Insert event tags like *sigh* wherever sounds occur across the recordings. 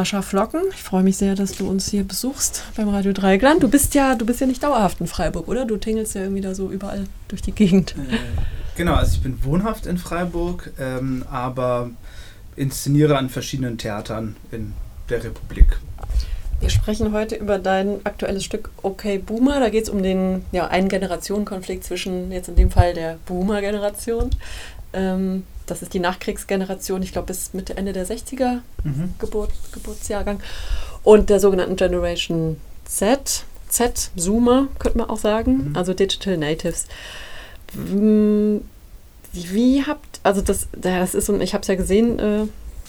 Sascha Flocken, ich freue mich sehr, dass du uns hier besuchst beim Radio Dreigland. Du bist ja, du bist ja nicht dauerhaft in Freiburg, oder? Du tingelst ja irgendwie da so überall durch die Gegend. Äh, genau, also ich bin wohnhaft in Freiburg, ähm, aber inszeniere an verschiedenen Theatern in der Republik. Wir sprechen heute über dein aktuelles Stück Okay Boomer. Da geht es um den ja, einen Generationenkonflikt zwischen jetzt in dem Fall der Boomer-Generation. Ähm, das ist die Nachkriegsgeneration, ich glaube bis Mitte, Ende der 60er Mhm. Geburt, Geburtsjahrgang. Und der sogenannten Generation Z, Z, Zoomer, könnte man auch sagen, Mhm. also Digital Natives. Hm, Wie habt, also das, das ist so, ein- ich habe es ja gesehen äh,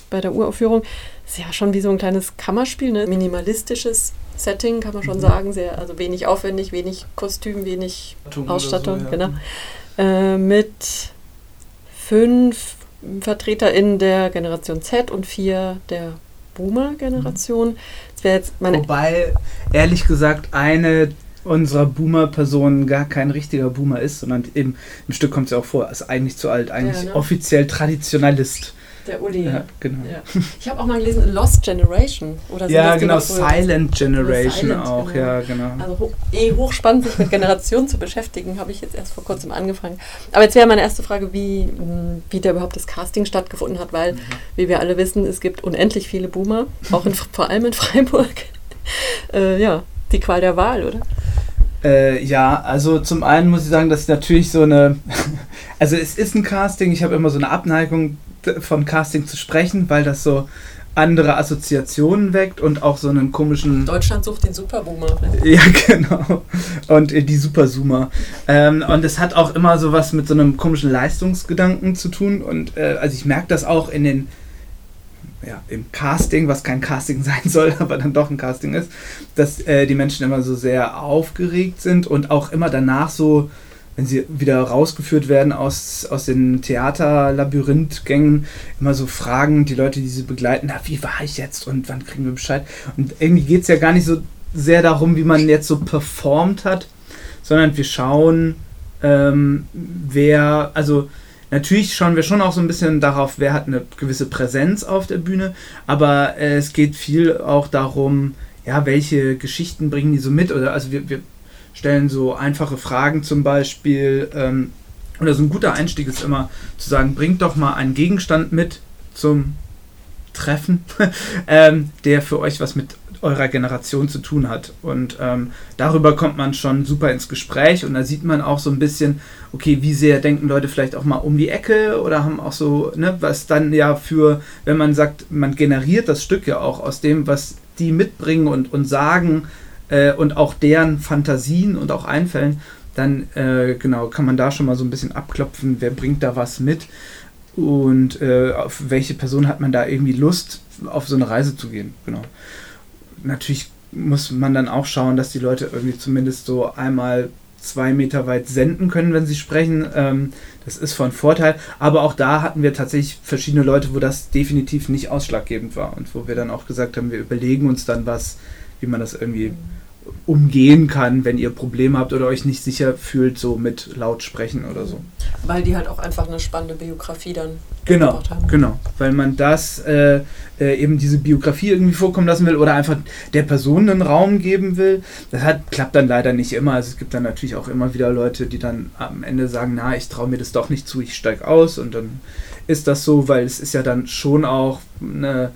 bei der Uraufführung, ist ja schon wie so ein kleines Kammerspiel, ne? minimalistisches Setting, kann man schon Mhm. sagen, sehr, also wenig aufwendig, wenig Kostüm, wenig Ausstattung oder Ausstattung, so, ja. genau. Äh, mit fünf VertreterInnen der Generation Z und vier der Boomer-Generation. Meine. Wobei, ehrlich gesagt, eine unserer Boomer-Personen gar kein richtiger Boomer ist, sondern im, im Stück kommt es ja auch vor, ist eigentlich zu alt, eigentlich ne? offiziell Traditionalist. Der Uli. Ja, genau. Ja. Ich habe auch mal gelesen, Lost Generation. Oder Ja, genau? Silent Generation Silent, auch, genau. ja, genau. Also hoch, eh hochspannend, sich mit Generationen zu beschäftigen, habe ich jetzt erst vor kurzem angefangen. Aber jetzt wäre meine erste Frage, wie, mh, wie da überhaupt das Casting stattgefunden hat, weil, wie wir alle wissen, es gibt unendlich viele Boomer, auch in, vor allem in Freiburg. *laughs* äh, ja, die Qual der Wahl, oder? Äh, ja, also zum einen muss ich sagen, dass natürlich so eine, *laughs* also es ist ein Casting, ich habe immer so eine Abneigung von Casting zu sprechen, weil das so andere Assoziationen weckt und auch so einen komischen Deutschland sucht den Superboomer. *laughs* Ja, genau. Und äh, die Superzoomer. Ähm, und es hat auch immer so was mit so einem komischen Leistungsgedanken zu tun. Und äh, also ich merke das auch in den, ja, im Casting, was kein Casting *laughs* sein soll, aber dann doch ein Casting ist, dass äh, die Menschen immer so sehr aufgeregt sind und auch immer danach so, wenn sie wieder rausgeführt werden aus, aus den Theaterlabyrinthgängen, immer so fragen, die Leute, die sie begleiten, na, wie war ich jetzt und wann kriegen wir Bescheid? Und irgendwie geht es ja gar nicht so sehr darum, wie man jetzt so performt hat, sondern wir schauen, ähm, wer, also natürlich schauen wir schon auch so ein bisschen darauf, wer hat eine gewisse Präsenz auf der Bühne, aber äh, es geht viel auch darum, ja, welche Geschichten bringen die so mit oder also wir, wir stellen so einfache Fragen zum Beispiel ähm, oder so ein guter Einstieg ist immer zu sagen, bringt doch mal einen Gegenstand mit zum Treffen, *laughs* ähm, der für euch was mit eurer Generation zu tun hat. Und ähm, darüber kommt man schon super ins Gespräch und da sieht man auch so ein bisschen, okay, wie sehr denken Leute vielleicht auch mal um die Ecke oder haben auch so, ne, was dann ja für, wenn man sagt, man generiert das Stück ja auch aus dem, was die mitbringen und, und sagen äh, und auch deren Fantasien und auch Einfällen, dann äh, genau kann man da schon mal so ein bisschen abklopfen, wer bringt da was mit und äh, auf welche Person hat man da irgendwie Lust, auf so eine Reise zu gehen. Genau. Natürlich muss man dann auch schauen, dass die Leute irgendwie zumindest so einmal zwei Meter weit senden können, wenn sie sprechen. Ähm, das ist von Vorteil. Aber auch da hatten wir tatsächlich verschiedene Leute, wo das definitiv nicht ausschlaggebend war und wo wir dann auch gesagt haben, wir überlegen uns dann was, wie man das irgendwie umgehen kann, wenn ihr Probleme habt oder euch nicht sicher fühlt, so mit laut sprechen oder so. Weil die halt auch einfach eine spannende Biografie dann Genau, haben. genau. Weil man das äh, äh, eben diese Biografie irgendwie vorkommen lassen will oder einfach der Person einen Raum geben will. Das hat, klappt dann leider nicht immer. Also es gibt dann natürlich auch immer wieder Leute, die dann am Ende sagen, na, ich traue mir das doch nicht zu, ich steige aus und dann ist das so, weil es ist ja dann schon auch eine,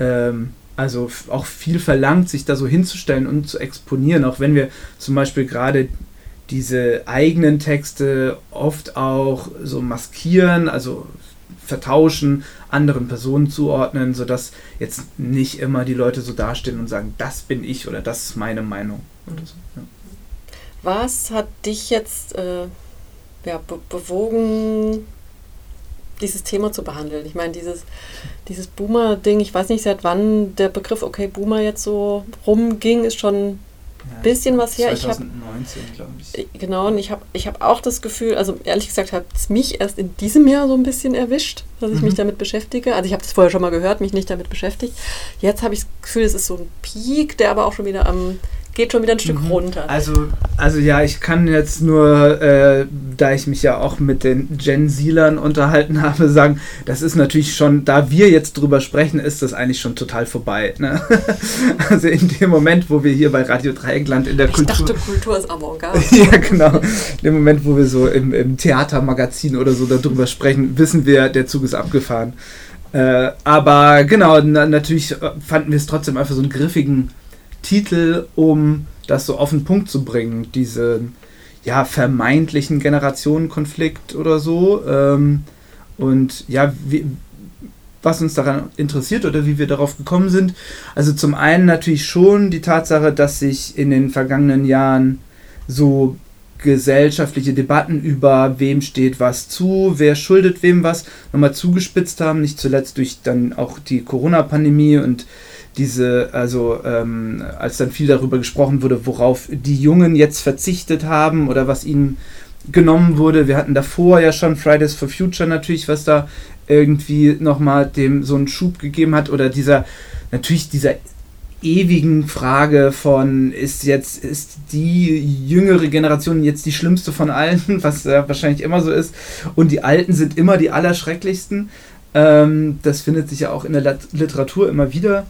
ähm, also auch viel verlangt, sich da so hinzustellen und zu exponieren, auch wenn wir zum Beispiel gerade diese eigenen Texte oft auch so maskieren, also vertauschen, anderen Personen zuordnen, sodass jetzt nicht immer die Leute so dastehen und sagen, das bin ich oder das ist meine Meinung. So. Ja. Was hat dich jetzt äh, ja, be bewogen, dieses Thema zu behandeln? Ich meine, dieses, dieses Boomer-Ding, ich weiß nicht, seit wann der Begriff Okay Boomer jetzt so rumging, ist schon bisschen was her. 2019, glaube ich. Hab, genau, und ich habe ich hab auch das Gefühl, also ehrlich gesagt hat es mich erst in diesem Jahr so ein bisschen erwischt, dass ich Mhm. mich damit beschäftige. Also ich habe das vorher schon mal gehört, mich nicht damit beschäftigt. Jetzt habe ich das Gefühl, es ist so ein Peak, der aber auch schon wieder am, geht schon wieder ein Stück Mhm. runter. Also, also ja, ich kann jetzt nur, äh, da ich mich ja auch mit den Gen Zlern unterhalten *laughs* habe, sagen, das ist natürlich schon, da wir jetzt drüber sprechen, ist das eigentlich schon total vorbei. Ne? *laughs* Also in dem Moment, wo wir hier bei Radio Dreieckland in der ich Kultur... dachte, Kultur ist Avantgarde. *laughs* ja, genau. In dem Moment, wo wir so im, im Theatermagazin oder so darüber sprechen, wissen wir, der Zug ist abgefahren. Äh, aber genau, na, natürlich fanden wir es trotzdem einfach so einen griffigen Titel, um das so auf den Punkt zu bringen, diesen ja, vermeintlichen Generationenkonflikt oder so. Ähm, und ja, wie, was uns daran interessiert oder wie wir darauf gekommen sind. Also zum einen natürlich schon die Tatsache, dass sich in den vergangenen Jahren so gesellschaftliche Debatten über wem steht was zu, wer schuldet wem was, nochmal zugespitzt haben, nicht zuletzt durch dann auch die Corona-Pandemie und diese, also ähm, als dann viel darüber gesprochen wurde, worauf die Jungen jetzt verzichtet haben oder was ihnen genommen wurde. Wir hatten davor ja schon Fridays for Future natürlich, was da irgendwie nochmal dem so einen Schub gegeben hat oder dieser, natürlich dieser ewigen Frage von ist jetzt ist die jüngere Generation jetzt die schlimmste von allen, *laughs* was ja wahrscheinlich immer so ist und die alten sind immer die allerschrecklichsten. Ähm, das findet sich ja auch in der Literatur immer wieder.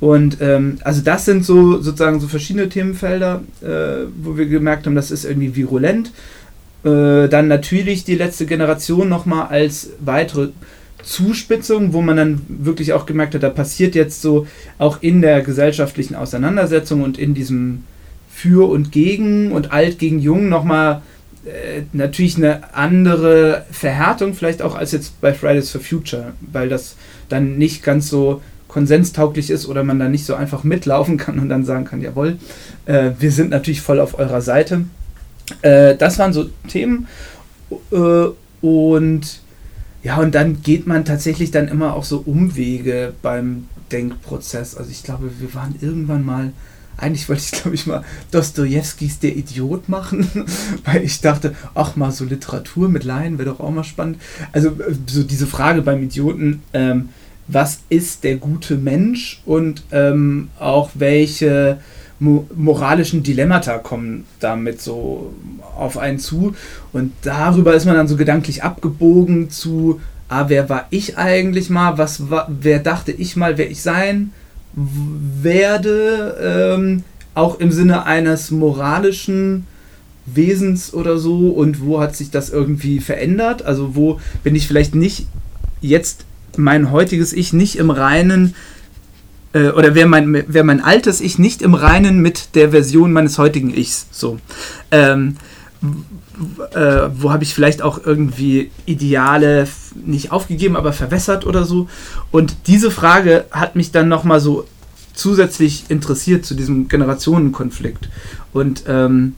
Und ähm, also das sind so sozusagen so verschiedene Themenfelder, äh, wo wir gemerkt haben, das ist irgendwie virulent. Äh, dann natürlich die letzte Generation nochmal als weitere Zuspitzung, wo man dann wirklich auch gemerkt hat, da passiert jetzt so auch in der gesellschaftlichen Auseinandersetzung und in diesem Für und Gegen und Alt gegen Jung nochmal äh, natürlich eine andere Verhärtung vielleicht auch als jetzt bei Fridays for Future, weil das dann nicht ganz so konsenstauglich ist oder man da nicht so einfach mitlaufen kann und dann sagen kann, jawohl, äh, wir sind natürlich voll auf eurer Seite. Äh, das waren so Themen äh, und ja, und dann geht man tatsächlich dann immer auch so Umwege beim Denkprozess. Also ich glaube, wir waren irgendwann mal, eigentlich wollte ich glaube ich mal Dostojewskis Der Idiot machen, *laughs* weil ich dachte, ach mal so Literatur mit Laien wäre doch auch mal spannend. Also äh, so diese Frage beim Idioten, ähm, was ist der gute Mensch und ähm, auch welche mo moralischen Dilemmata kommen damit so auf einen zu. Und darüber ist man dann so gedanklich abgebogen zu, ah, wer war ich eigentlich mal? Was war, wer dachte ich mal, wer ich sein werde? Ähm, auch im Sinne eines moralischen Wesens oder so und wo hat sich das irgendwie verändert? Also wo bin ich vielleicht nicht jetzt mein heutiges Ich nicht im Reinen äh, oder wäre mein, wär mein altes Ich nicht im Reinen mit der Version meines heutigen Ichs. So. Ähm, äh, wo habe ich vielleicht auch irgendwie Ideale nicht aufgegeben, aber verwässert oder so. Und diese Frage hat mich dann nochmal so zusätzlich interessiert zu diesem Generationenkonflikt. Und ähm,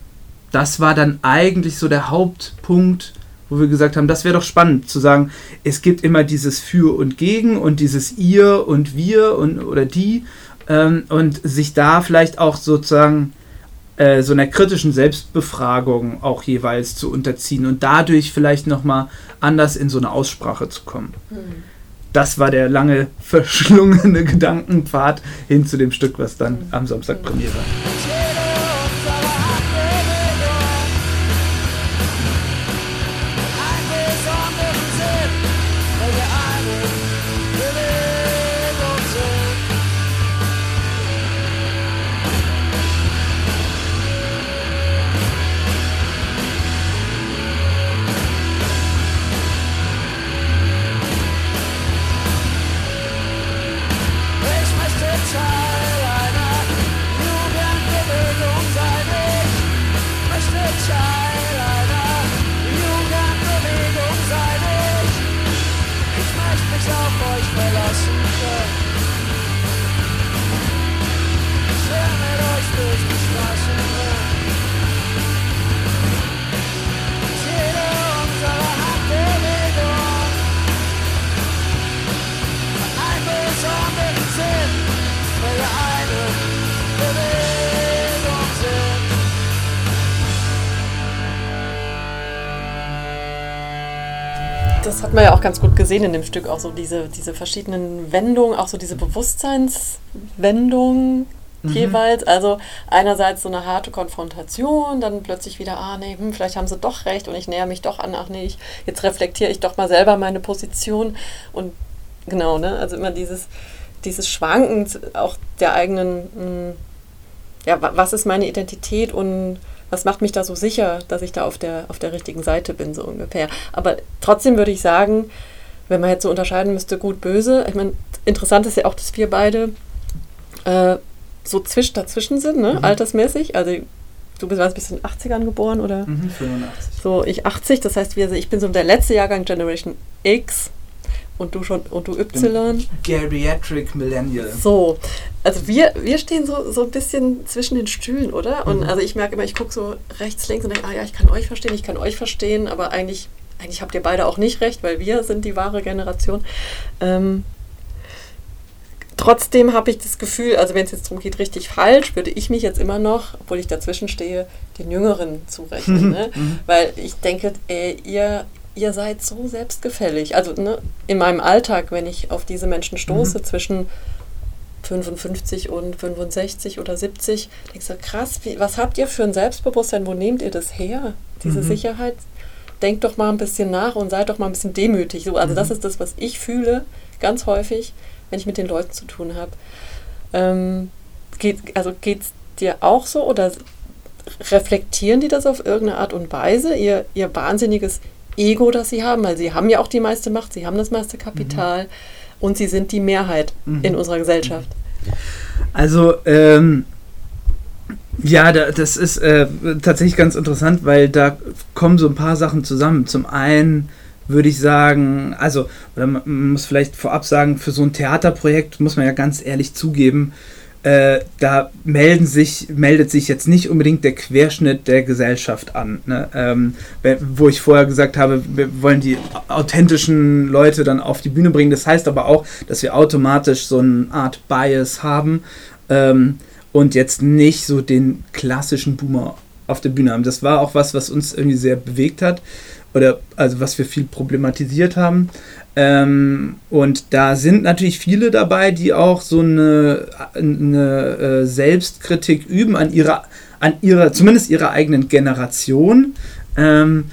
das war dann eigentlich so der Hauptpunkt, wo wir gesagt haben, das wäre doch spannend zu sagen, es gibt immer dieses Für und Gegen und dieses Ihr und Wir und oder die ähm, und sich da vielleicht auch sozusagen äh, so einer kritischen Selbstbefragung auch jeweils zu unterziehen und dadurch vielleicht nochmal anders in so eine Aussprache zu kommen. Das war der lange verschlungene *laughs* Gedankenpfad hin zu dem Stück, was dann am Samstag Premiere war. Ganz gut gesehen in dem Stück, auch so diese, diese verschiedenen Wendungen, auch so diese Bewusstseinswendungen mhm. jeweils. Also einerseits so eine harte Konfrontation, dann plötzlich wieder, ah nee, hm, vielleicht haben sie doch recht und ich näher mich doch an, ach nee, ich, jetzt reflektiere ich doch mal selber meine Position und genau, ne, also immer dieses, dieses Schwanken auch der eigenen, mh, hm, ja, was ist meine Identität und was macht mich da so sicher, dass ich da auf der, auf der richtigen Seite bin, so ungefähr. Aber trotzdem würde ich sagen, wenn man jetzt so unterscheiden müsste, gut, böse, ich meine, interessant ist ja auch, dass wir beide äh, so zwisch, dazwischen sind, ne? Mhm. altersmäßig. Also du bist, was, bist in den 80ern geboren oder? Mhm, 85. So, ich 80, das heißt, wir, ich bin so der letzte Jahrgang Generation X und du schon und du Y. Geriatric Millennial. So, also wir, wir stehen so, so ein bisschen zwischen den Stühlen, oder? Und mhm. also ich merke immer, ich gucke so rechts, links und denke, ah ja, ich kann euch verstehen, ich kann euch verstehen, aber eigentlich, eigentlich habt ihr beide auch nicht recht, weil wir sind die wahre Generation. Ähm, trotzdem habe ich das Gefühl, also wenn es jetzt darum geht, richtig falsch, würde ich mich jetzt immer noch, obwohl ich dazwischen stehe, den Jüngeren zurechnen. ne? *laughs* Mhm. Weil ich denke, ey, ihr, ihr seid so selbstgefällig. Also ne, in meinem Alltag, wenn ich auf diese Menschen stoße, mhm. zwischen 55 und 65 oder 70, denkst du, krass, wie, was habt ihr für ein Selbstbewusstsein? Wo nehmt ihr das her? Diese mhm. Sicherheit? Denkt doch mal ein bisschen nach und seid doch mal ein bisschen demütig. So, also mhm. das ist das, was ich fühle, ganz häufig, wenn ich mit den Leuten zu tun habe. Ähm, geht, also geht es dir auch so oder reflektieren die das auf irgendeine Art und Weise, ihr, ihr wahnsinniges Ego, das sie haben, weil sie haben ja auch die meiste Macht, sie haben das meiste Kapital mhm. und sie sind die Mehrheit mhm. in unserer Gesellschaft. Also, ähm, ja, da, das ist äh, tatsächlich ganz interessant, weil da kommen so ein paar Sachen zusammen. Zum einen würde ich sagen, also, oder man muss vielleicht vorab sagen, für so ein Theaterprojekt muss man ja ganz ehrlich zugeben, äh, da melden sich, meldet sich jetzt nicht unbedingt der Querschnitt der Gesellschaft an. Ne? Ähm, wo ich vorher gesagt habe, wir wollen die authentischen Leute dann auf die Bühne bringen. Das heißt aber auch, dass wir automatisch so eine Art Bias haben ähm, und jetzt nicht so den klassischen Boomer auf der Bühne haben. Das war auch was, was uns irgendwie sehr bewegt hat oder also was wir viel problematisiert haben. Ähm, und da sind natürlich viele dabei, die auch so eine, eine äh, Selbstkritik üben an ihrer, an ihrer, zumindest ihrer eigenen Generation. Ähm,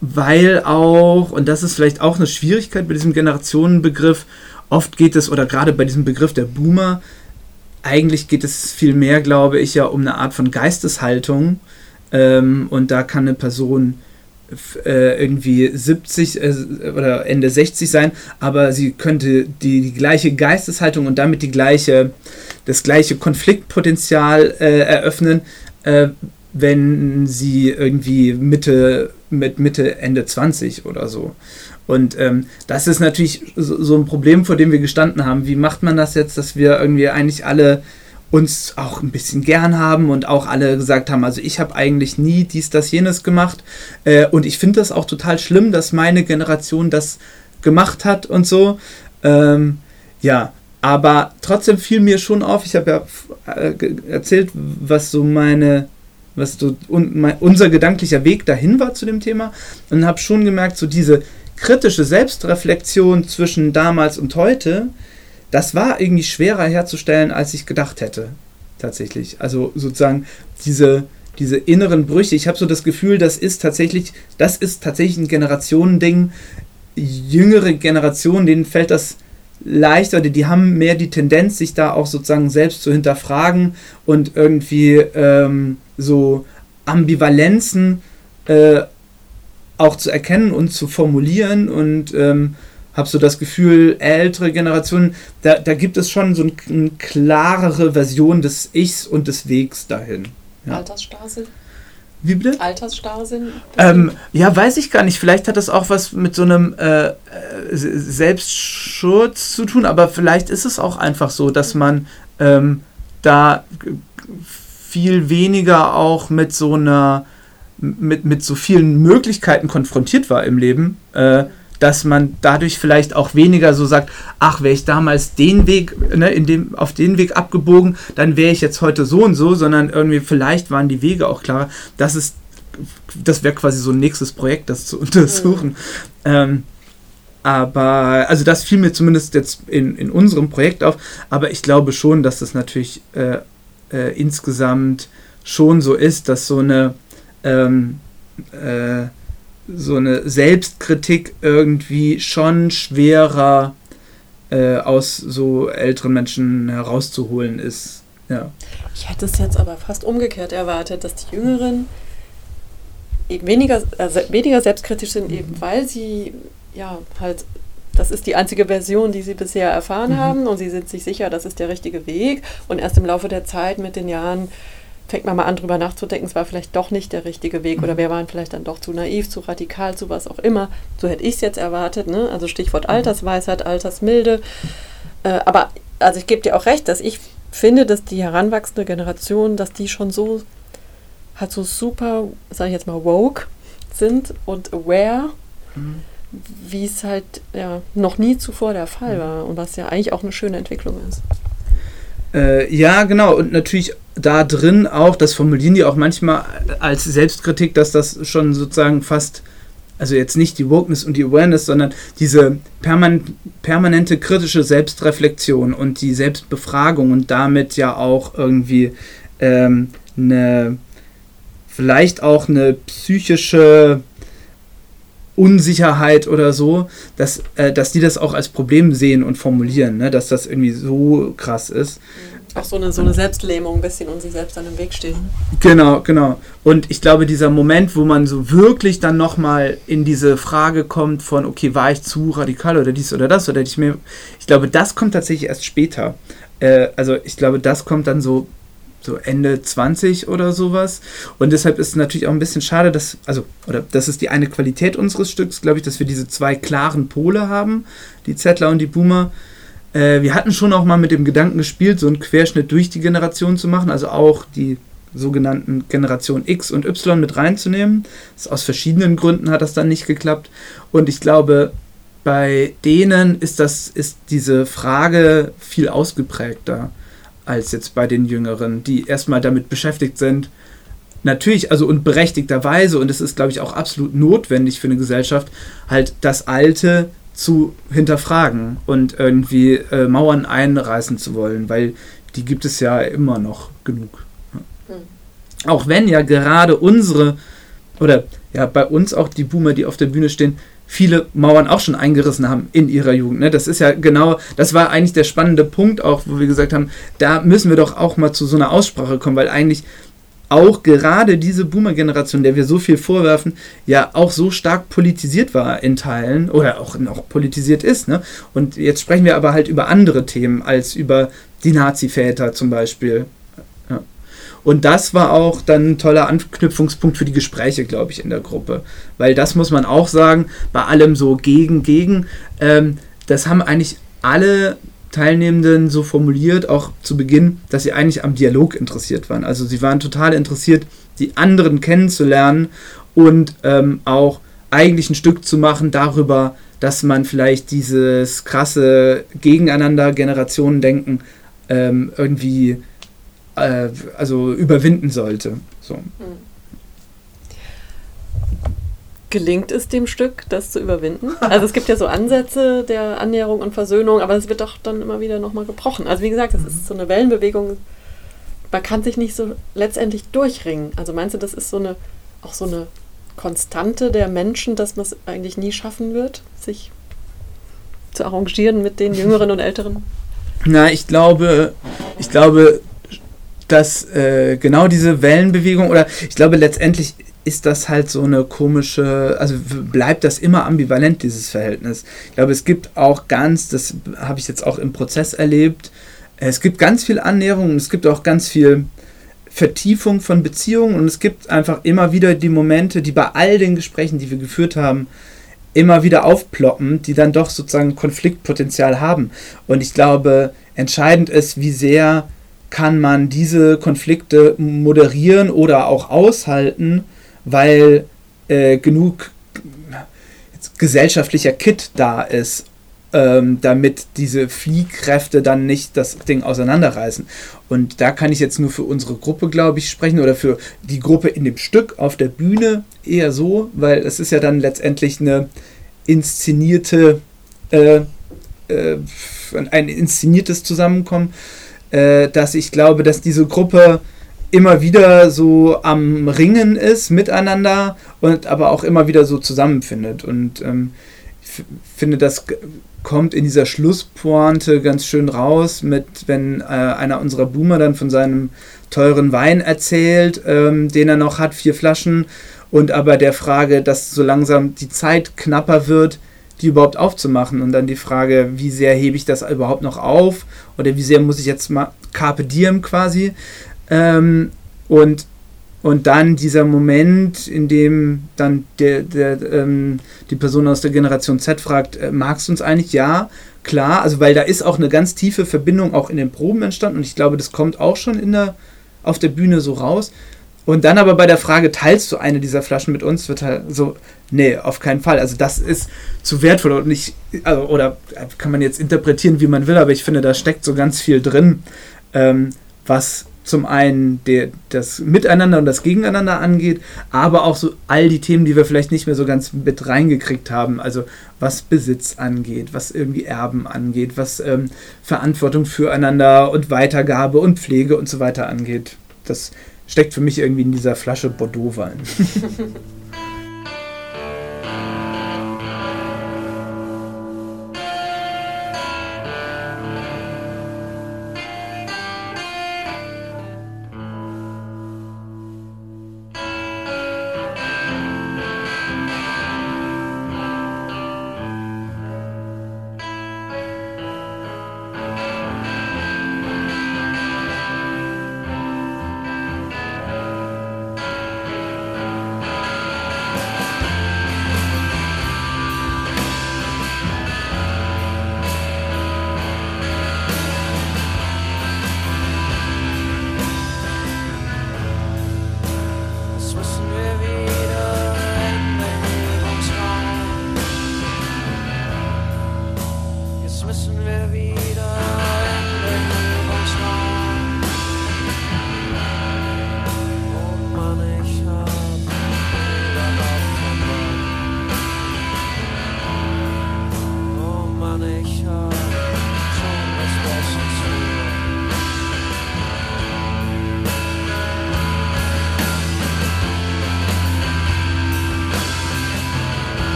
weil auch, und das ist vielleicht auch eine Schwierigkeit bei diesem Generationenbegriff, oft geht es, oder gerade bei diesem Begriff der Boomer, eigentlich geht es viel mehr, glaube ich, ja um eine Art von Geisteshaltung. Ähm, und da kann eine Person äh, irgendwie 70 äh, oder Ende 60 sein, aber sie könnte die, die gleiche Geisteshaltung und damit die gleiche, das gleiche Konfliktpotenzial äh, eröffnen, äh, wenn sie irgendwie Mitte, mit Mitte, Ende 20 oder so. Und ähm, das ist natürlich so, so, ein Problem, vor dem wir gestanden haben. Wie macht man das jetzt, dass wir irgendwie eigentlich alle uns auch ein bisschen gern haben und auch alle gesagt haben, also ich habe eigentlich nie dies, das, jenes gemacht äh, und ich finde das auch total schlimm, dass meine Generation das gemacht hat und so. Ähm, ja, aber trotzdem fiel mir schon auf, ich habe ja äh, erzählt, was so meine, was so un, mein, unser gedanklicher Weg dahin war zu dem Thema und habe schon gemerkt, so diese kritische Selbstreflexion zwischen damals und heute, das war irgendwie schwerer herzustellen, als ich gedacht hätte. Tatsächlich. Also sozusagen diese, diese inneren Brüche. Ich habe so das Gefühl, das ist tatsächlich, das ist tatsächlich ein Generationending. Jüngere Generationen, denen fällt das leichter, die, die haben mehr die Tendenz, sich da auch sozusagen selbst zu hinterfragen und irgendwie ähm, so Ambivalenzen äh, auch zu erkennen und zu formulieren und ähm, habe so das Gefühl, ältere Generationen, da, da gibt es schon so ein, eine klarere Version des Ichs und des Wegs dahin. Ja. Altersstarrsinn? Wie bitte? Altersstarrsinn? Ähm, ja, weiß ich gar nicht. Vielleicht hat das auch was mit so einem äh, äh Selbstschutz zu tun, aber vielleicht ist es auch einfach so, dass man ähm, da viel weniger auch mit so einer mit, mit so vielen Möglichkeiten konfrontiert war im Leben. Äh, dass man dadurch vielleicht auch weniger so sagt, ach, wäre ich damals den Weg, ne, in dem, auf den Weg abgebogen, dann wäre ich jetzt heute so und so, sondern irgendwie vielleicht waren die Wege auch klarer. Das ist, das wäre quasi so ein nächstes Projekt, das zu *laughs* untersuchen. Mhm. Ähm, Aber, also das fiel mir zumindest jetzt in, in unserem Projekt auf, aber ich glaube schon, dass das natürlich äh, äh, insgesamt schon so ist, dass so eine ähm, äh, so eine Selbstkritik irgendwie schon schwerer äh, aus so älteren Menschen herauszuholen ist. Ja. Ich hätte es jetzt aber fast umgekehrt erwartet, dass die Jüngeren eben weniger, also weniger selbstkritisch sind, eben weil sie ja halt, das ist die einzige Version, die sie bisher erfahren Mhm. haben und sie sind sich sicher, das ist der richtige Weg und erst im Laufe der Zeit mit den Jahren fängt man mal an, drüber nachzudenken, es war vielleicht doch nicht der richtige Weg oder Mhm. wir waren vielleicht dann doch zu naiv, zu radikal, zu was auch immer. So hätte ich es jetzt erwartet, ne? also Mhm. Stichwort Altersweisheit, Altersmilde. Äh, aber also ich gebe dir auch recht, dass ich finde, dass die heranwachsende Generation, dass die schon so halt so super, sage ich jetzt mal, woke sind und aware, Mhm. wie es halt ja, noch nie zuvor der Fall war und was ja eigentlich auch eine schöne Entwicklung ist. Äh, ja, genau. Und natürlich da drin auch, das formulieren die auch manchmal als Selbstkritik, dass das schon sozusagen fast, also jetzt nicht die Wokeness und die Awareness, sondern diese perman permanente kritische Selbstreflexion und die Selbstbefragung und damit ja auch irgendwie ähm, eine, vielleicht auch eine psychische Unsicherheit oder so, dass, äh, dass die das auch als Problem sehen und formulieren, ne? dass das irgendwie so krass ist. Auch so eine, so eine Selbstlähmung ein bisschen und sich selbst dann im Weg stehen. Genau, genau. Und ich glaube, dieser Moment, wo man so wirklich dann nochmal in diese Frage kommt von, okay, war ich zu radikal oder dies oder das oder ich mir, ich glaube, das kommt tatsächlich erst später. Äh, also ich glaube, das kommt dann so, so Ende 20 oder sowas. Und deshalb ist es natürlich auch ein bisschen schade, dass, also, oder das ist die eine Qualität unseres Stücks, glaube ich, dass wir diese zwei klaren Pole haben, die Zettler und die Boomer. Äh, wir hatten schon auch mal mit dem Gedanken gespielt, so einen Querschnitt durch die Generation zu machen, also auch die sogenannten Generation X und Y mit reinzunehmen. Das aus verschiedenen Gründen hat das dann nicht geklappt. Und ich glaube, bei denen ist das, ist diese Frage viel ausgeprägter als jetzt bei den Jüngeren, die erstmal damit beschäftigt sind. Natürlich, also und berechtigterweise, und es ist, glaube ich, auch absolut notwendig für eine Gesellschaft, halt das Alte zu hinterfragen und irgendwie äh, Mauern einreißen zu wollen, weil die gibt es ja immer noch genug. Auch wenn ja gerade unsere, oder ja, bei uns auch die Boomer, die auf der Bühne stehen, viele Mauern auch schon eingerissen haben in ihrer Jugend. Ne? Das ist ja genau, das war eigentlich der spannende Punkt auch, wo wir gesagt haben, da müssen wir doch auch mal zu so einer Aussprache kommen, weil eigentlich auch gerade diese Boomer-Generation, der wir so viel vorwerfen, ja auch so stark politisiert war in Teilen oder auch noch politisiert ist. Ne? Und jetzt sprechen wir aber halt über andere Themen als über die Nazi-Väter zum Beispiel. Und das war auch dann ein toller Anknüpfungspunkt für die Gespräche, glaube ich, in der Gruppe. Weil das muss man auch sagen, bei allem so gegen, gegen, ähm, das haben eigentlich alle Teilnehmenden so formuliert, auch zu Beginn, dass sie eigentlich am Dialog interessiert waren. Also sie waren total interessiert, die anderen kennenzulernen und ähm, auch eigentlich ein Stück zu machen darüber, dass man vielleicht dieses krasse Gegeneinander Generationendenken ähm, irgendwie äh, also überwinden sollte. So. Gelingt es dem Stück, das zu überwinden? Also es gibt ja so Ansätze der Annäherung und Versöhnung, aber es wird doch dann immer wieder nochmal gebrochen. Also wie gesagt, das ist so eine Wellenbewegung. Man kann sich nicht so letztendlich durchringen. Also meinst du, das ist so eine auch so eine Konstante der Menschen, dass man es eigentlich nie schaffen wird, sich zu arrangieren mit den Jüngeren und Älteren? Na, ich glaube, ich glaube, dass äh, genau diese Wellenbewegung oder ich glaube letztendlich ist das halt so eine komische, also bleibt das immer ambivalent, dieses Verhältnis. Ich glaube, es gibt auch ganz, das habe ich jetzt auch im Prozess erlebt, es gibt ganz viel Annäherung und es gibt auch ganz viel Vertiefung von Beziehungen und es gibt einfach immer wieder die Momente, die bei all den Gesprächen, die wir geführt haben, immer wieder aufploppen, die dann doch sozusagen Konfliktpotenzial haben. Und ich glaube, entscheidend ist, wie sehr kann man diese Konflikte moderieren oder auch aushalten, weil äh, genug gesellschaftlicher Kit da ist, ähm, damit diese Fliehkräfte dann nicht das Ding auseinanderreißen. Und da kann ich jetzt nur für unsere Gruppe, glaube ich, sprechen oder für die Gruppe in dem Stück auf der Bühne eher so, weil es ist ja dann letztendlich eine inszenierte äh, äh, ein inszeniertes Zusammenkommen, äh, dass ich glaube, dass diese Gruppe immer wieder so am Ringen ist miteinander und aber auch immer wieder so zusammenfindet. Und ähm, ich finde, das kommt in dieser Schlusspointe ganz schön raus, mit wenn äh, einer unserer Boomer dann von seinem teuren Wein erzählt, ähm, den er noch hat, vier Flaschen, und aber der Frage, dass so langsam die Zeit knapper wird, die überhaupt aufzumachen. Und dann die Frage, wie sehr hebe ich das überhaupt noch auf? Oder wie sehr muss ich jetzt mal Carpe Diem quasi? Ähm, und, und dann dieser Moment, in dem dann der, der, ähm, die Person aus der Generation Z fragt, äh, magst du uns eigentlich? Ja, klar. Also weil da ist auch eine ganz tiefe Verbindung auch in den Proben entstanden. Und ich glaube, das kommt auch schon in der, auf der Bühne so raus. Und dann aber bei der Frage, teilst du eine dieser Flaschen mit uns, wird halt so, nee, auf keinen Fall. Also das ist zu wertvoll und nicht, also, oder kann man jetzt interpretieren, wie man will, aber ich finde, da steckt so ganz viel drin, ähm, was zum einen der, das Miteinander und das Gegeneinander angeht, aber auch so all die Themen, die wir vielleicht nicht mehr so ganz mit reingekriegt haben. Also was Besitz angeht, was irgendwie Erben angeht, was ähm, Verantwortung füreinander und Weitergabe und Pflege und so weiter angeht. Das steckt für mich irgendwie in dieser Flasche Bordeaux-Wein. *laughs*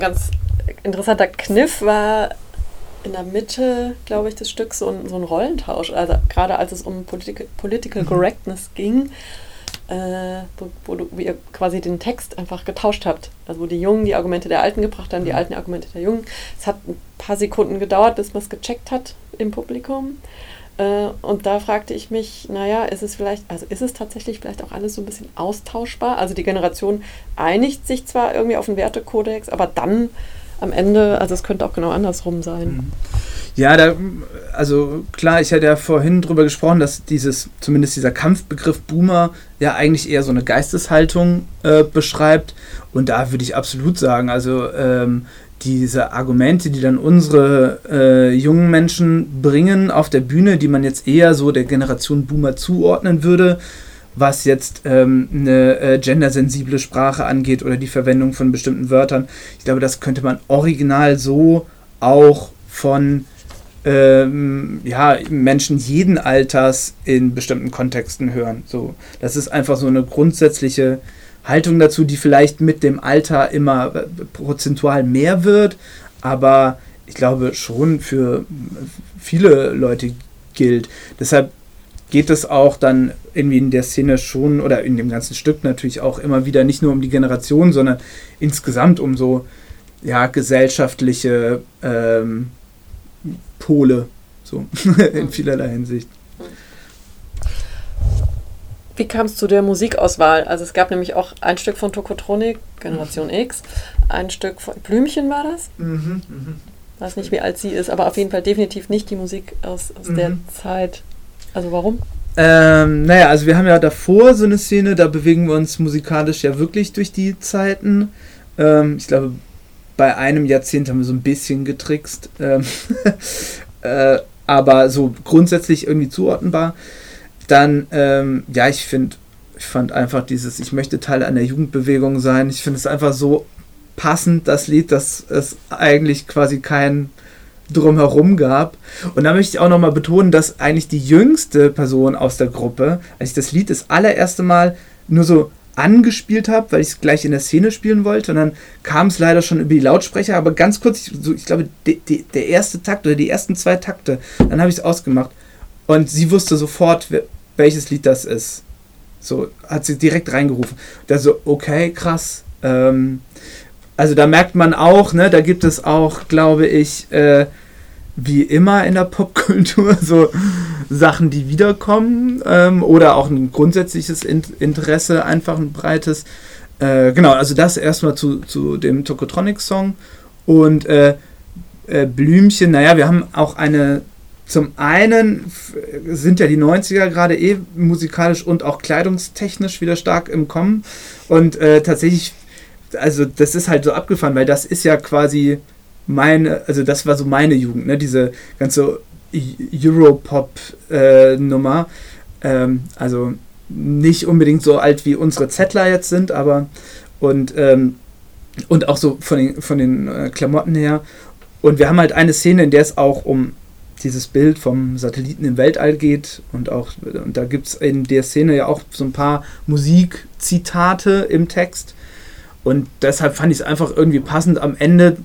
ein ganz interessanter Kniff war in der Mitte, glaube ich, des Stücks so ein, so ein Rollentausch. Also gerade als es um Political, Political Correctness ging, äh, wo, wo, du, ihr quasi den Text einfach getauscht habt. Also wo die Jungen die Argumente der Alten gebracht haben, die Alten die Argumente der Jungen. Es hat ein paar Sekunden gedauert, bis man es gecheckt hat im Publikum. Äh, und da fragte ich mich, naja, ist es vielleicht, also ist es tatsächlich vielleicht auch alles so ein bisschen austauschbar? Also die Generation einigt sich zwar irgendwie auf den Wertekodex, aber dann am Ende, also es könnte auch genau andersrum sein. Ja, da, also klar, ich hatte ja vorhin drüber gesprochen, dass dieses, zumindest dieser Kampfbegriff Boomer ja eigentlich eher so eine Geisteshaltung äh, beschreibt. Und da würde ich absolut sagen, also ähm, diese Argumente, die dann unsere äh, jungen Menschen bringen auf der Bühne, die man jetzt eher so der Generation Boomer zuordnen würde, was jetzt ähm, eine äh, gendersensible Sprache angeht oder die Verwendung von bestimmten Wörtern. Ich glaube, das könnte man original so auch von ähm, ja, Menschen jeden Alters in bestimmten Kontexten hören. So, das ist einfach so eine grundsätzliche Haltung dazu, die vielleicht mit dem Alter immer äh, prozentual mehr wird, aber ich glaube schon für viele Leute gilt. Deshalb geht es auch dann irgendwie in der Szene schon oder in dem ganzen Stück natürlich auch immer wieder nicht nur um die Generation, sondern insgesamt um so ja, gesellschaftliche ähm, Pole, so *laughs* in vielerlei Hinsicht. Wie kam es zu der Musikauswahl? Also es gab nämlich auch ein Stück von Tokotronik, Generation X, ein Stück von Blümchen war das. Mhm, mhm. weiß nicht, wie alt sie ist, aber auf jeden Fall definitiv nicht die Musik aus, aus der Mhm. Zeit. Also warum? Ähm, naja, also wir haben ja davor so eine Szene, da bewegen wir uns musikalisch ja wirklich durch die Zeiten. Ähm, ich glaube, bei einem Jahrzehnt haben wir so ein bisschen getrickst. Ähm, *laughs* äh, aber so grundsätzlich irgendwie zuordnenbar. Dann, ähm, ja, ich finde, ich fand einfach dieses, ich möchte Teil einer Jugendbewegung sein. Ich finde es einfach so passend, das Lied, dass es eigentlich quasi kein drumherum gab. Und da möchte ich auch nochmal betonen, dass eigentlich die jüngste Person aus der Gruppe, als ich das Lied das allererste Mal nur so angespielt habe, weil ich es gleich in der Szene spielen wollte. Und dann kam es leider schon über die Lautsprecher, aber ganz kurz, ich, so, ich glaube, de, de, der erste Takt oder die ersten zwei Takte, dann habe ich es ausgemacht. Und sie wusste sofort, welches Lied das ist. So, hat sie direkt reingerufen. Da so, okay, krass. Ähm, also da merkt man auch, ne, da gibt es auch, glaube ich, äh, wie immer in der Popkultur *laughs* so Sachen, die wiederkommen ähm, oder auch ein grundsätzliches Interesse, einfach ein breites. Äh, genau, also das erstmal zu, zu dem Tokotronic-Song und äh, äh, Blümchen, naja, wir haben auch eine, zum einen sind ja die 90er gerade eh musikalisch und auch kleidungstechnisch wieder stark im Kommen und äh, tatsächlich, also das ist halt so abgefahren, weil das ist ja quasi meine, also das war so meine Jugend, ne? diese ganze Europop-Nummer. Äh, ähm, also nicht unbedingt so alt wie unsere Zettler jetzt sind, aber und, ähm, und auch so von den, von den äh, Klamotten her. Und wir haben halt eine Szene, in der es auch um dieses Bild vom Satelliten im Weltall geht und auch und da gibt es in der Szene ja auch so ein paar Musikzitate im Text und deshalb fand ich es einfach irgendwie passend am Ende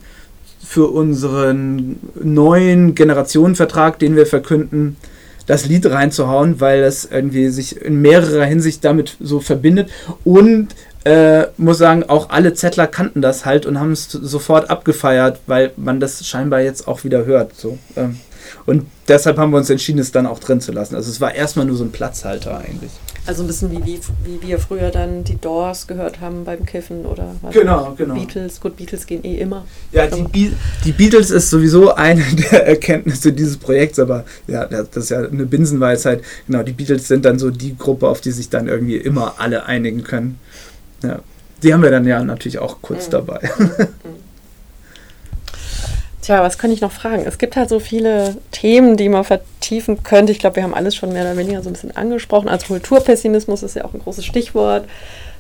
für unseren neuen Generationenvertrag, den wir verkünden, das Lied reinzuhauen, weil es irgendwie sich in mehrerer Hinsicht damit so verbindet und äh, muss sagen, auch alle Zettler kannten das halt und haben es sofort abgefeiert, weil man das scheinbar jetzt auch wieder hört. So. Ähm. Und deshalb haben wir uns entschieden, es dann auch drin zu lassen. Also es war erstmal nur so ein Platzhalter eigentlich. Also ein bisschen wie, wie, wie wir früher dann die Doors gehört haben beim Kiffen oder was genau, genau. Beatles. Gut, Beatles gehen eh immer. Ja, die, Be die Beatles ist sowieso eine *laughs* der Erkenntnisse dieses Projekts, aber ja, das ist ja eine Binsenweisheit. Genau, die Beatles sind dann so die Gruppe, auf die sich dann irgendwie immer alle einigen können. Ja. Die haben wir dann ja natürlich auch kurz mhm. dabei. Mhm. *laughs* Tja, was kann ich noch fragen? Es gibt halt so viele Themen, die man vertiefen könnte. Ich glaube, wir haben alles schon mehr oder weniger so ein bisschen angesprochen. Also Kulturpessimismus ist ja auch ein großes Stichwort.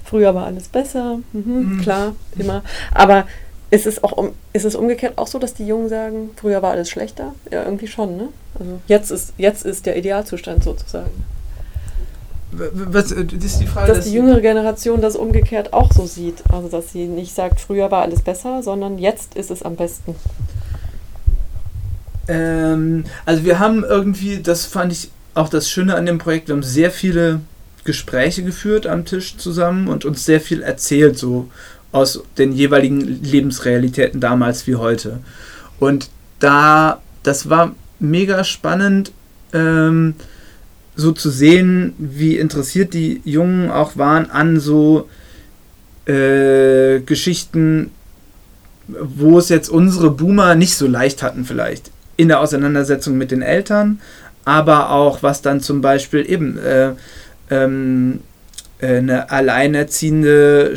Früher war alles besser, mhm, mhm. klar, immer. Aber ist es, auch ist es umgekehrt auch so, dass die Jungen sagen, früher war alles schlechter? Ja, irgendwie schon, ne? Also jetzt ist, jetzt ist der Idealzustand sozusagen. Was, äh, das ist die Frage, dass, dass die jüngere Generation das umgekehrt auch so sieht. Also dass sie nicht sagt, früher war alles besser, sondern jetzt ist es am besten. Ähm, also wir haben irgendwie, das fand ich auch das Schöne an dem Projekt, wir haben sehr viele Gespräche geführt am Tisch zusammen und uns sehr viel erzählt, so aus den jeweiligen Lebensrealitäten damals wie heute. Und da, das war mega spannend, ähm, so zu sehen, wie interessiert die Jungen auch waren an so äh, Geschichten, wo es jetzt unsere Boomer nicht so leicht hatten vielleicht in der Auseinandersetzung mit den Eltern, aber auch was dann zum Beispiel eben äh, ähm, äh, eine alleinerziehende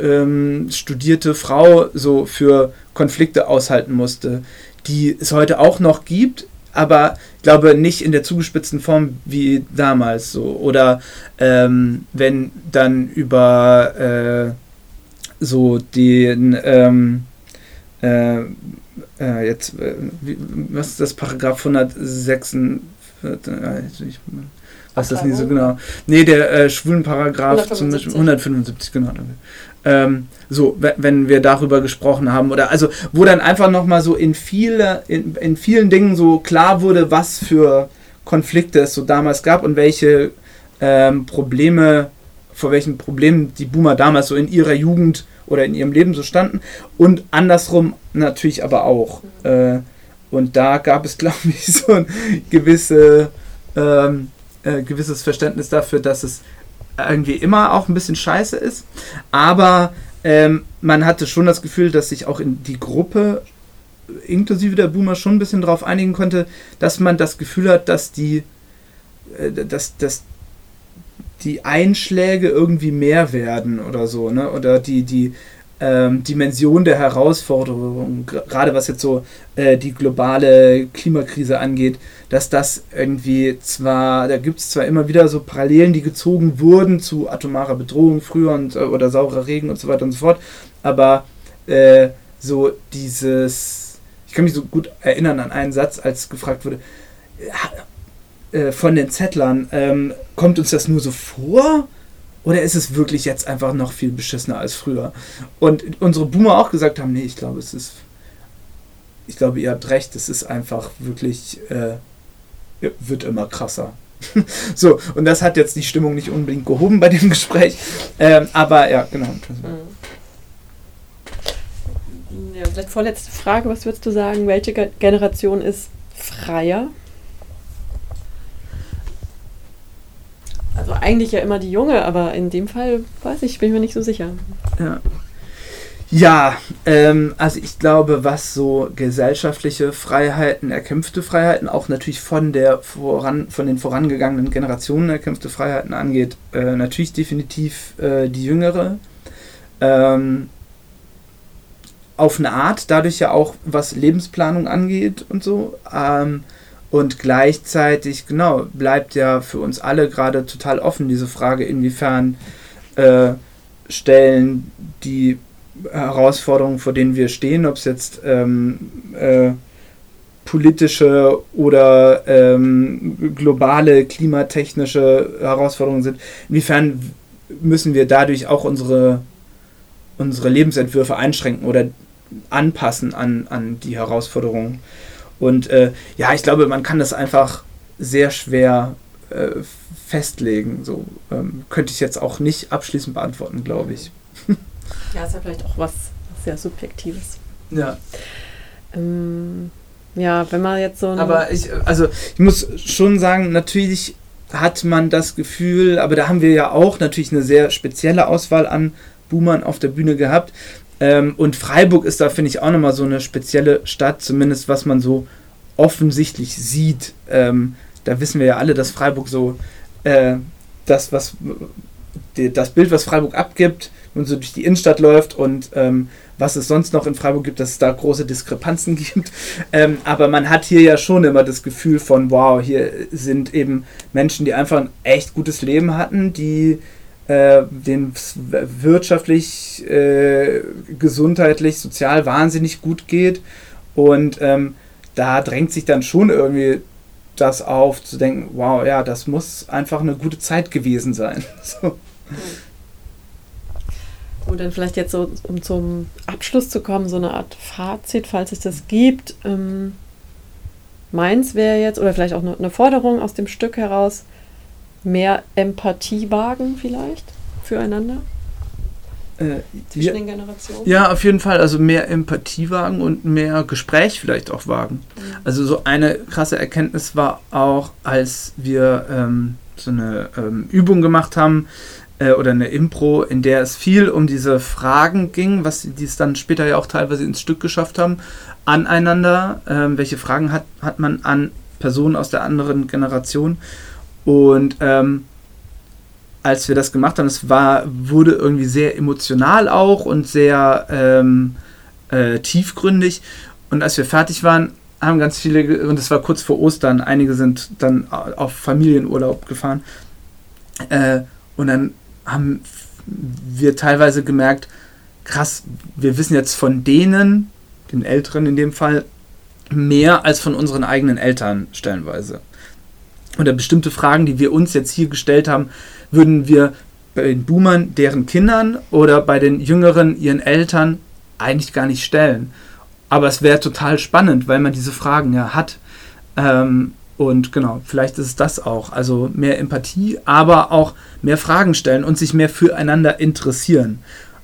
ähm, studierte Frau so für Konflikte aushalten musste, die es heute auch noch gibt, aber ich glaube nicht in der zugespitzten Form wie damals so. Oder ähm, wenn dann über äh, so den ähm, äh, äh, jetzt, äh, wie, was ist das Paragraph 106? Äh, was ist das nicht so genau? Nee, der äh, schwulen Paragraph 175. zum Beispiel 175, genau. Ähm, so, wenn wir darüber gesprochen haben, oder also, wo dann einfach nochmal so in, viele, in, in vielen Dingen so klar wurde, was für Konflikte es so damals gab und welche ähm, Probleme, vor welchen Problemen die Boomer damals so in ihrer Jugend oder in ihrem Leben so standen und andersrum natürlich aber auch. Äh, und da gab es, *laughs* glaube ich, so ein gewisse, ähm, äh, gewisses Verständnis dafür, dass es irgendwie immer auch ein bisschen scheiße ist. Aber ähm, man hatte schon das Gefühl, dass sich auch in die Gruppe, inklusive der Boomer, schon ein bisschen darauf einigen konnte, dass man das Gefühl hat, dass die, äh, dass, dass die Einschläge irgendwie mehr werden oder so, ne? Oder die, die, ähm, Dimension der Herausforderung, gerade was jetzt so äh, die globale Klimakrise angeht, dass das irgendwie zwar, da gibt es zwar immer wieder so Parallelen, die gezogen wurden zu atomarer Bedrohung früher und, äh, oder saurer Regen und so weiter und so fort, aber äh, so dieses, ich kann mich so gut erinnern an einen Satz, als gefragt wurde, äh, von den Zettlern, ähm, kommt uns das nur so vor? Oder ist es wirklich jetzt einfach noch viel beschissener als früher? Und unsere Boomer auch gesagt haben, nee, ich glaube, es ist, ich glaube, ihr habt recht, es ist einfach wirklich, äh, wird immer krasser. *laughs* so, und das hat jetzt die Stimmung nicht unbedingt gehoben bei dem Gespräch. Ähm, aber ja, genau. Mhm. Ja, vorletzte Frage, was würdest du sagen, welche Ge- Generation ist freier? Also eigentlich ja immer die junge, aber in dem Fall weiß ich, bin ich mir nicht so sicher. Ja, ja ähm, also ich glaube, was so gesellschaftliche Freiheiten, erkämpfte Freiheiten, auch natürlich von, der voran, von den vorangegangenen Generationen erkämpfte Freiheiten angeht, äh, natürlich definitiv äh, die jüngere. Ähm, auf eine Art, dadurch ja auch, was Lebensplanung angeht und so. Ähm, und gleichzeitig, genau, bleibt ja für uns alle gerade total offen diese Frage, inwiefern äh, stellen die Herausforderungen, vor denen wir stehen, ob es jetzt ähm, äh, politische oder ähm, globale klimatechnische Herausforderungen sind, inwiefern müssen wir dadurch auch unsere, unsere Lebensentwürfe einschränken oder anpassen an, an die Herausforderungen. Und äh, ja, ich glaube, man kann das einfach sehr schwer äh, festlegen. So ähm, könnte ich jetzt auch nicht abschließend beantworten, glaube ich. *laughs* Ja, ist ja vielleicht auch was sehr Subjektives. Ja. Ähm, ja, wenn man jetzt so. Aber ich, also ich muss schon sagen, natürlich hat man das Gefühl, aber da haben wir ja auch natürlich eine sehr spezielle Auswahl an Boomern auf der Bühne gehabt. Ähm, und Freiburg ist da, finde ich, auch nochmal so eine spezielle Stadt, zumindest was man so offensichtlich sieht. Ähm, da wissen wir ja alle, dass Freiburg so äh, das, was das Bild, was Freiburg abgibt, man so durch die Innenstadt läuft und ähm, was es sonst noch in Freiburg gibt, dass es da große Diskrepanzen *laughs* gibt. Ähm, aber man hat hier ja schon immer das Gefühl von, wow, hier sind eben Menschen, die einfach ein echt gutes Leben hatten, die äh, wirtschaftlich, äh, gesundheitlich, sozial wahnsinnig gut geht. Und ähm, da drängt sich dann schon irgendwie das auf, zu denken, wow, ja, das muss einfach eine gute Zeit gewesen sein. *laughs* So. Und dann vielleicht jetzt so, um zum Abschluss zu kommen, so eine Art Fazit, falls es das gibt. Ähm, meins wäre jetzt, oder vielleicht auch eine, eine Forderung aus dem Stück heraus, mehr Empathie wagen vielleicht füreinander Äh, zwischen ja, den Generationen. ja, auf jeden Fall. Also mehr Empathie wagen und mehr Gespräch vielleicht auch wagen. Also so eine krasse Erkenntnis war auch, als wir ähm, so eine ähm, Übung gemacht haben äh, oder eine Impro, in der es viel um diese Fragen ging, was die es dann später ja auch teilweise ins Stück geschafft haben, aneinander. Ähm, welche Fragen hat, hat man an Personen aus der anderen Generation? Und ähm, als wir das gemacht haben, es war, wurde irgendwie sehr emotional auch und sehr ähm, äh, tiefgründig. Und als wir fertig waren, haben ganz viele, und es war kurz vor Ostern, einige sind dann au- auf Familienurlaub gefahren. Äh, und dann haben wir teilweise gemerkt, krass, wir wissen jetzt von denen, den Älteren in dem Fall, mehr als von unseren eigenen Eltern stellenweise. Oder bestimmte Fragen, die wir uns jetzt hier gestellt haben, würden wir bei den Boomern deren Kindern oder bei den Jüngeren ihren Eltern eigentlich gar nicht stellen. Aber es wäre total spannend, weil man diese Fragen ja hat. Ähm, und genau, vielleicht ist es das auch. Also mehr Empathie, aber auch mehr Fragen stellen und sich mehr füreinander interessieren,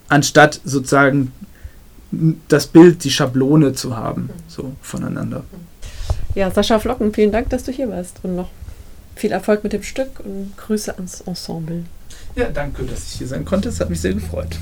anstatt sozusagen das Bild, die Schablone zu haben, so voneinander. Ja, Sascha Flocken, vielen Dank, dass du hier warst und noch viel Erfolg mit dem Stück und Grüße ans Ensemble. Ja, danke, dass ich hier sein konnte. Es hat mich sehr gefreut.